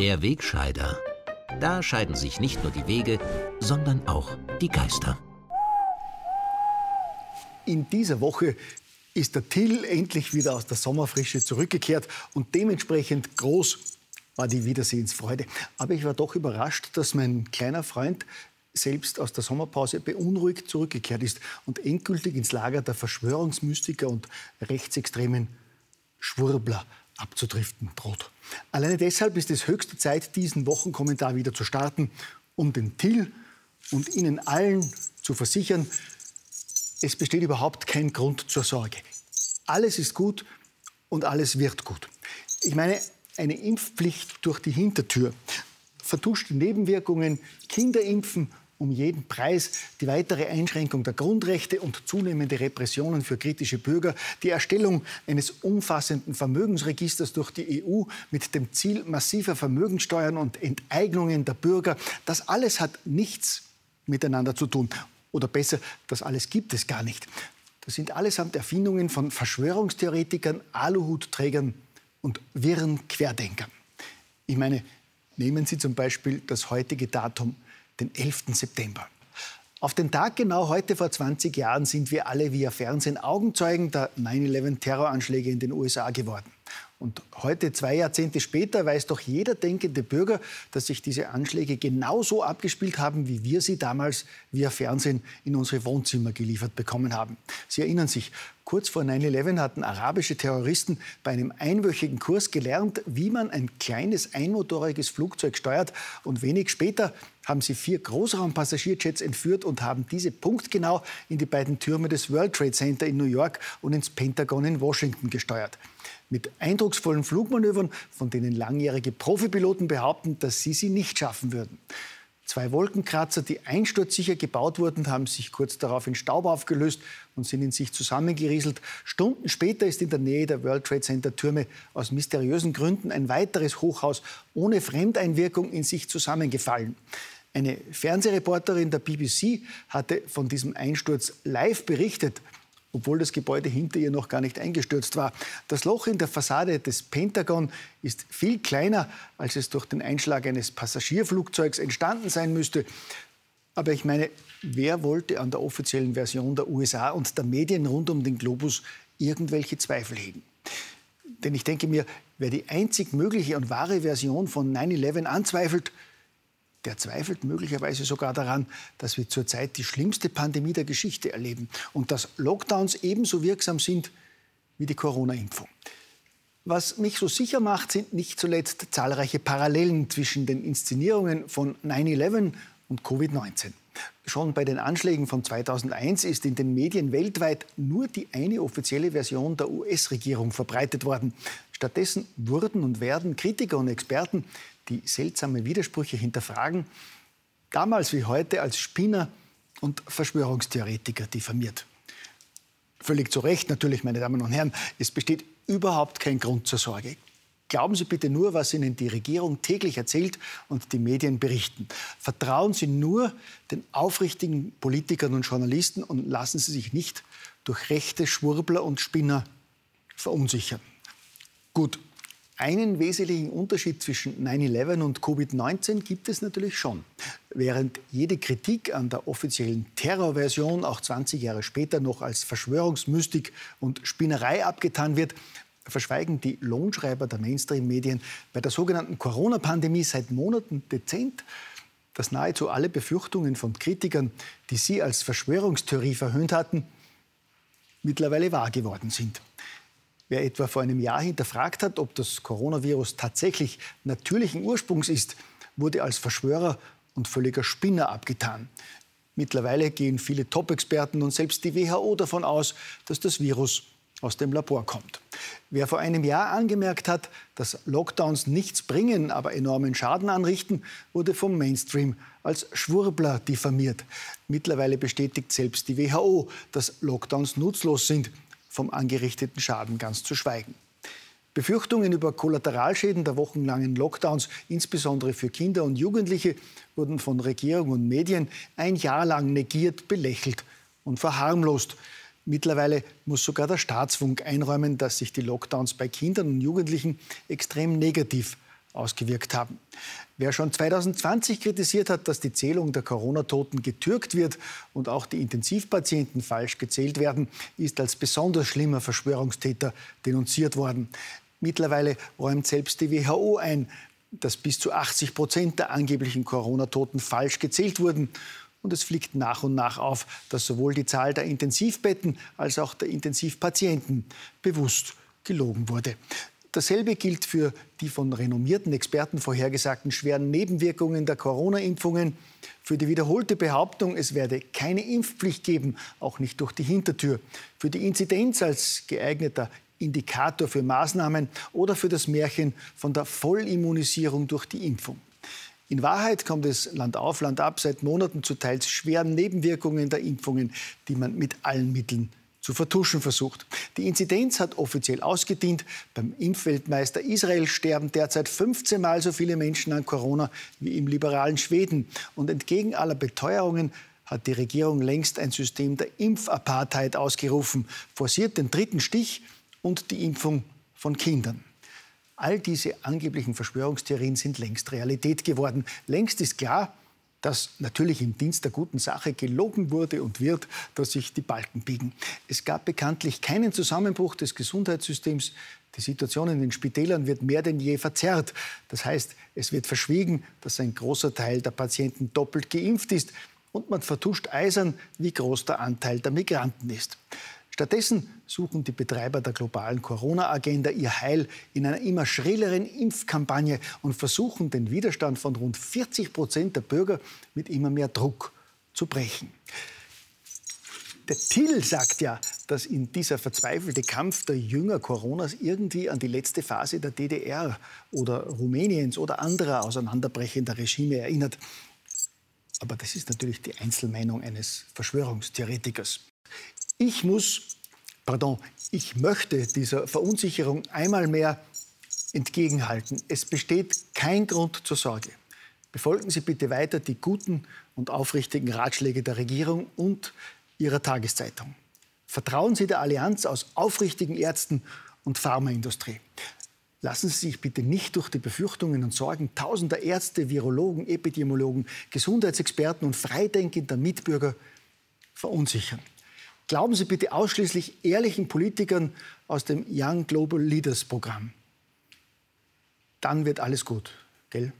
Der Wegscheider. Da scheiden sich nicht nur die Wege, sondern auch die Geister. In dieser Woche ist der Till endlich wieder aus der Sommerfrische zurückgekehrt und dementsprechend groß war die Wiedersehensfreude. Aber ich war doch überrascht, dass mein kleiner Freund selbst aus der Sommerpause beunruhigt zurückgekehrt ist und endgültig ins Lager der Verschwörungsmystiker und rechtsextremen Schwurbler abzudriften droht. Alleine deshalb ist es höchste Zeit, diesen Wochenkommentar wieder zu starten, um den Till und Ihnen allen zu versichern, es besteht überhaupt kein Grund zur Sorge. Alles ist gut und alles wird gut. Ich meine, eine Impfpflicht durch die Hintertür, vertuschte Nebenwirkungen, Kinderimpfen um jeden Preis, die weitere Einschränkung der Grundrechte und zunehmende Repressionen für kritische Bürger, die Erstellung eines umfassenden Vermögensregisters durch die EU mit dem Ziel massiver Vermögensteuern und Enteignungen der Bürger, das alles hat nichts miteinander zu tun. Oder besser, das alles gibt es gar nicht. Das sind allesamt Erfindungen von Verschwörungstheoretikern, Aluhutträgern und wirren Querdenkern. Ich meine, nehmen Sie zum Beispiel das heutige Datum den 11. September. Auf den Tag genau heute vor 20 Jahren sind wir alle via Fernsehen Augenzeugen der 9-11-Terroranschläge in den USA geworden. Und heute, zwei Jahrzehnte später, weiß doch jeder denkende Bürger, dass sich diese Anschläge genauso abgespielt haben, wie wir sie damals via Fernsehen in unsere Wohnzimmer geliefert bekommen haben. Sie erinnern sich, kurz vor 9-11 hatten arabische Terroristen bei einem einwöchigen Kurs gelernt, wie man ein kleines einmotoriges Flugzeug steuert. Und wenig später haben sie vier Großraumpassagierjets entführt und haben diese punktgenau in die beiden Türme des World Trade Center in New York und ins Pentagon in Washington gesteuert mit eindrucksvollen Flugmanövern, von denen langjährige Profipiloten behaupten, dass sie sie nicht schaffen würden. Zwei Wolkenkratzer, die einsturzsicher gebaut wurden, haben sich kurz darauf in Staub aufgelöst und sind in sich zusammengerieselt. Stunden später ist in der Nähe der World Trade Center Türme aus mysteriösen Gründen ein weiteres Hochhaus ohne Fremdeinwirkung in sich zusammengefallen. Eine Fernsehreporterin der BBC hatte von diesem Einsturz live berichtet obwohl das Gebäude hinter ihr noch gar nicht eingestürzt war. Das Loch in der Fassade des Pentagon ist viel kleiner, als es durch den Einschlag eines Passagierflugzeugs entstanden sein müsste. Aber ich meine, wer wollte an der offiziellen Version der USA und der Medien rund um den Globus irgendwelche Zweifel hegen? Denn ich denke mir, wer die einzig mögliche und wahre Version von 9-11 anzweifelt, der zweifelt möglicherweise sogar daran, dass wir zurzeit die schlimmste Pandemie der Geschichte erleben und dass Lockdowns ebenso wirksam sind wie die Corona-Impfung. Was mich so sicher macht, sind nicht zuletzt zahlreiche Parallelen zwischen den Inszenierungen von 9-11 und Covid-19. Schon bei den Anschlägen von 2001 ist in den Medien weltweit nur die eine offizielle Version der US-Regierung verbreitet worden. Stattdessen wurden und werden Kritiker und Experten die seltsame Widersprüche hinterfragen, damals wie heute als Spinner und Verschwörungstheoretiker diffamiert. Völlig zu Recht natürlich, meine Damen und Herren, es besteht überhaupt kein Grund zur Sorge. Glauben Sie bitte nur, was Ihnen die Regierung täglich erzählt und die Medien berichten. Vertrauen Sie nur den aufrichtigen Politikern und Journalisten und lassen Sie sich nicht durch rechte Schwurbler und Spinner verunsichern. Gut, einen wesentlichen Unterschied zwischen 9-11 und Covid-19 gibt es natürlich schon. Während jede Kritik an der offiziellen Terrorversion auch 20 Jahre später noch als Verschwörungsmystik und Spinnerei abgetan wird, verschweigen die Lohnschreiber der Mainstream-Medien bei der sogenannten Corona-Pandemie seit Monaten dezent, dass nahezu alle Befürchtungen von Kritikern, die sie als Verschwörungstheorie verhöhnt hatten, mittlerweile wahr geworden sind. Wer etwa vor einem Jahr hinterfragt hat, ob das Coronavirus tatsächlich natürlichen Ursprungs ist, wurde als Verschwörer und völliger Spinner abgetan. Mittlerweile gehen viele Top-Experten und selbst die WHO davon aus, dass das Virus aus dem Labor kommt. Wer vor einem Jahr angemerkt hat, dass Lockdowns nichts bringen, aber enormen Schaden anrichten, wurde vom Mainstream als Schwurbler diffamiert. Mittlerweile bestätigt selbst die WHO, dass Lockdowns nutzlos sind vom angerichteten Schaden ganz zu schweigen. Befürchtungen über Kollateralschäden der wochenlangen Lockdowns, insbesondere für Kinder und Jugendliche, wurden von Regierung und Medien ein Jahr lang negiert, belächelt und verharmlost. Mittlerweile muss sogar der Staatsfunk einräumen, dass sich die Lockdowns bei Kindern und Jugendlichen extrem negativ ausgewirkt haben. Wer schon 2020 kritisiert hat, dass die Zählung der Corona-Toten getürkt wird und auch die Intensivpatienten falsch gezählt werden, ist als besonders schlimmer Verschwörungstäter denunziert worden. Mittlerweile räumt selbst die WHO ein, dass bis zu 80 Prozent der angeblichen Corona-Toten falsch gezählt wurden. Und es fliegt nach und nach auf, dass sowohl die Zahl der Intensivbetten als auch der Intensivpatienten bewusst gelogen wurde. Dasselbe gilt für die von renommierten Experten vorhergesagten schweren Nebenwirkungen der Corona-Impfungen. Für die wiederholte Behauptung, es werde keine Impfpflicht geben, auch nicht durch die Hintertür. Für die Inzidenz als geeigneter Indikator für Maßnahmen oder für das Märchen von der Vollimmunisierung durch die Impfung. In Wahrheit kommt es Land auf, Land ab seit Monaten zu teils schweren Nebenwirkungen der Impfungen, die man mit allen Mitteln zu vertuschen versucht. Die Inzidenz hat offiziell ausgedient. Beim Impfweltmeister Israel sterben derzeit 15 Mal so viele Menschen an Corona wie im liberalen Schweden. Und entgegen aller Beteuerungen hat die Regierung längst ein System der Impfapartheid ausgerufen, forciert den dritten Stich und die Impfung von Kindern. All diese angeblichen Verschwörungstheorien sind längst Realität geworden. Längst ist klar, dass natürlich im Dienst der guten Sache gelogen wurde und wird, dass sich die Balken biegen. Es gab bekanntlich keinen Zusammenbruch des Gesundheitssystems. Die Situation in den Spitälern wird mehr denn je verzerrt. Das heißt, es wird verschwiegen, dass ein großer Teil der Patienten doppelt geimpft ist. Und man vertuscht eisern, wie groß der Anteil der Migranten ist. Stattdessen suchen die Betreiber der globalen Corona-Agenda ihr Heil in einer immer schrilleren Impfkampagne und versuchen, den Widerstand von rund 40 Prozent der Bürger mit immer mehr Druck zu brechen. Der Till sagt ja, dass in dieser verzweifelte Kampf der Jünger Coronas irgendwie an die letzte Phase der DDR oder Rumäniens oder anderer auseinanderbrechender Regime erinnert. Aber das ist natürlich die Einzelmeinung eines Verschwörungstheoretikers. Ich muss, pardon, ich möchte dieser Verunsicherung einmal mehr entgegenhalten. Es besteht kein Grund zur Sorge. Befolgen Sie bitte weiter die guten und aufrichtigen Ratschläge der Regierung und Ihrer Tageszeitung. Vertrauen Sie der Allianz aus aufrichtigen Ärzten und Pharmaindustrie. Lassen Sie sich bitte nicht durch die Befürchtungen und Sorgen tausender Ärzte, Virologen, Epidemiologen, Gesundheitsexperten und freidenkender Mitbürger verunsichern. Glauben Sie bitte ausschließlich ehrlichen Politikern aus dem Young Global Leaders Programm. Dann wird alles gut, gell?